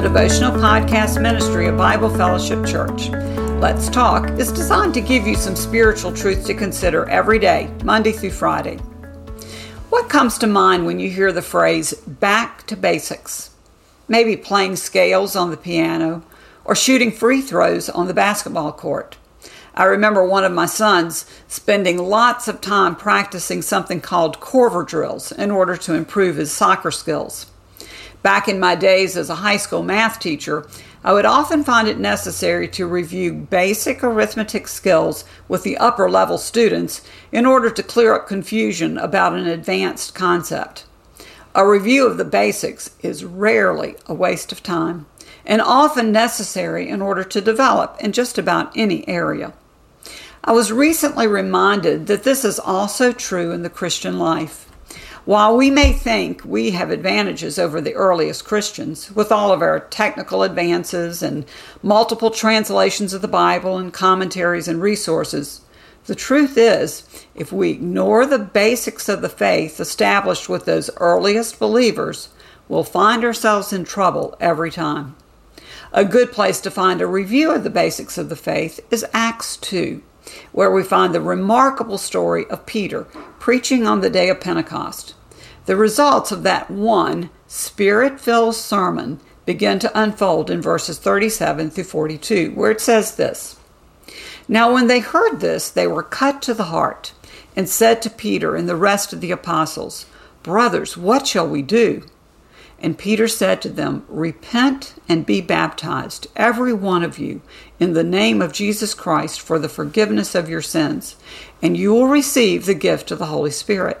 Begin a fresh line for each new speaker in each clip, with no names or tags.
the devotional podcast ministry of Bible Fellowship Church. Let's Talk is designed to give you some spiritual truth to consider every day, Monday through Friday. What comes to mind when you hear the phrase back to basics? Maybe playing scales on the piano or shooting free throws on the basketball court. I remember one of my sons spending lots of time practicing something called Coerver drills in order to improve his soccer skills. Back in my days as a high school math teacher, I would often find it necessary to review basic arithmetic skills with the upper level students in order to clear up confusion about an advanced concept. A review of the basics is rarely a waste of time and often necessary in order to develop in just about any area. I was recently reminded that this is also true in the Christian life. While we may think we have advantages over the earliest Christians, with all of our technical advances and multiple translations of the Bible and commentaries and resources, the truth is, if we ignore the basics of the faith established with those earliest believers, we'll find ourselves in trouble every time. A good place to find a review of the basics of the faith is Acts 2 where we find the remarkable story of Peter preaching on the day of Pentecost. The results of that one spirit filled sermon begin to unfold in verses 37 through 42, where it says this Now, when they heard this, they were cut to the heart and said to Peter and the rest of the apostles, Brothers, what shall we do? And Peter said to them, Repent and be baptized, every one of you, in the name of Jesus Christ for the forgiveness of your sins, and you will receive the gift of the Holy Spirit.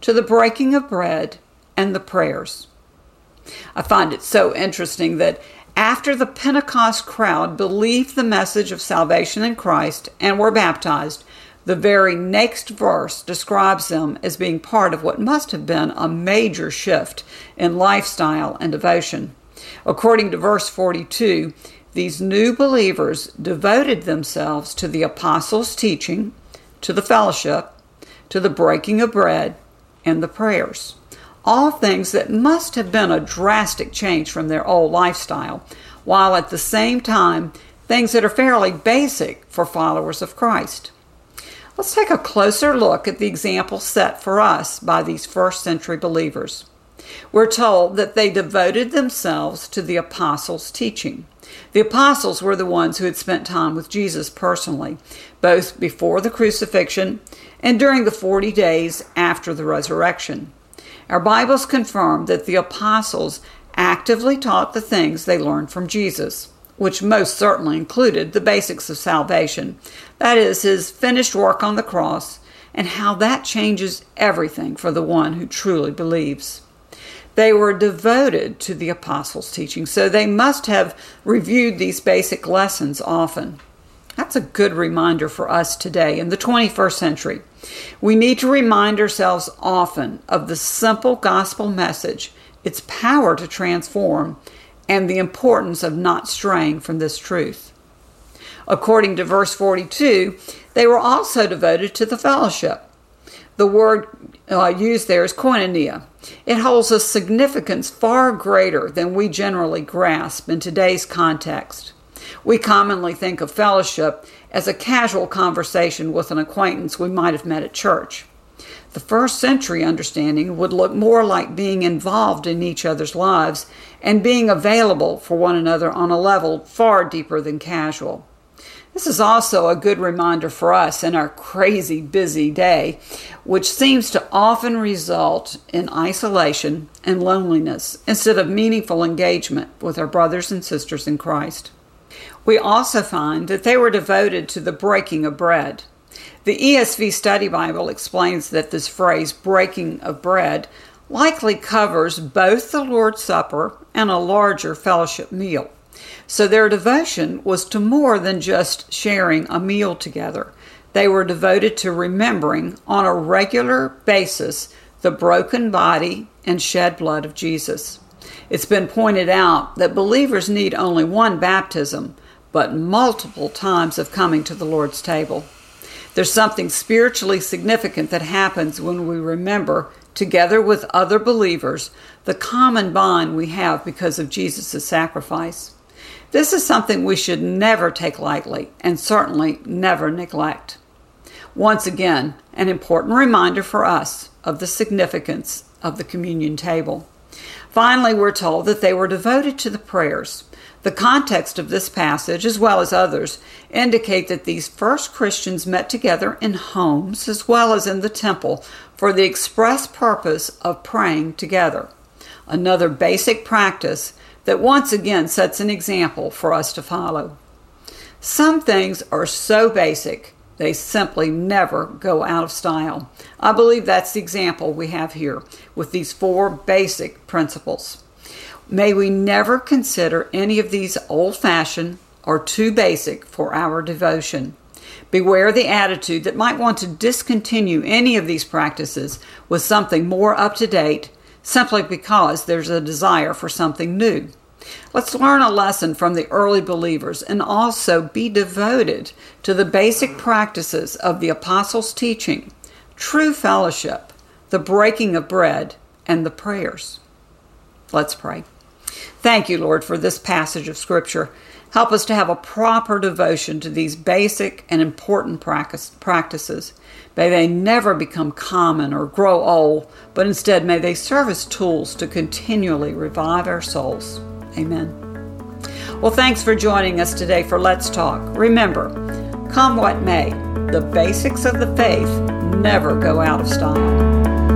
to the breaking of bread and the prayers. I find it so interesting that after the Pentecost crowd believed the message of salvation in Christ and were baptized, the very next verse describes them as being part of what must have been a major shift in lifestyle and devotion. According to verse 42, these new believers devoted themselves to the apostles' teaching, to the fellowship, to the breaking of bread, and the prayers. All things that must have been a drastic change from their old lifestyle, while at the same time, things that are fairly basic for followers of Christ. Let's take a closer look at the example set for us by these first century believers. We're told that they devoted themselves to the apostles' teaching. The apostles were the ones who had spent time with Jesus personally, both before the crucifixion and during the 40 days after the resurrection. Our Bibles confirm that the apostles actively taught the things they learned from Jesus, which most certainly included the basics of salvation that is, his finished work on the cross and how that changes everything for the one who truly believes. They were devoted to the apostles' teaching, so they must have reviewed these basic lessons often. That's a good reminder for us today in the 21st century. We need to remind ourselves often of the simple gospel message, its power to transform, and the importance of not straying from this truth. According to verse 42, they were also devoted to the fellowship. The word uh, used there is koinonia. It holds a significance far greater than we generally grasp in today's context. We commonly think of fellowship as a casual conversation with an acquaintance we might have met at church. The first century understanding would look more like being involved in each other's lives and being available for one another on a level far deeper than casual. This is also a good reminder for us in our crazy busy day, which seems to often result in isolation and loneliness instead of meaningful engagement with our brothers and sisters in Christ. We also find that they were devoted to the breaking of bread. The ESV Study Bible explains that this phrase, breaking of bread, likely covers both the Lord's Supper and a larger fellowship meal. So their devotion was to more than just sharing a meal together. They were devoted to remembering on a regular basis the broken body and shed blood of Jesus. It's been pointed out that believers need only one baptism, but multiple times of coming to the Lord's table. There's something spiritually significant that happens when we remember, together with other believers, the common bond we have because of Jesus' sacrifice. This is something we should never take lightly and certainly never neglect. Once again, an important reminder for us of the significance of the communion table. Finally, we're told that they were devoted to the prayers. The context of this passage, as well as others, indicate that these first Christians met together in homes as well as in the temple for the express purpose of praying together. Another basic practice that once again sets an example for us to follow. Some things are so basic, they simply never go out of style. I believe that's the example we have here with these four basic principles. May we never consider any of these old fashioned or too basic for our devotion. Beware the attitude that might want to discontinue any of these practices with something more up to date simply because there's a desire for something new. Let's learn a lesson from the early believers and also be devoted to the basic practices of the apostles' teaching, true fellowship, the breaking of bread, and the prayers. Let's pray. Thank you, Lord, for this passage of Scripture. Help us to have a proper devotion to these basic and important practices. May they never become common or grow old, but instead may they serve as tools to continually revive our souls. Amen. Well, thanks for joining us today for Let's Talk. Remember, come what may, the basics of the faith never go out of style.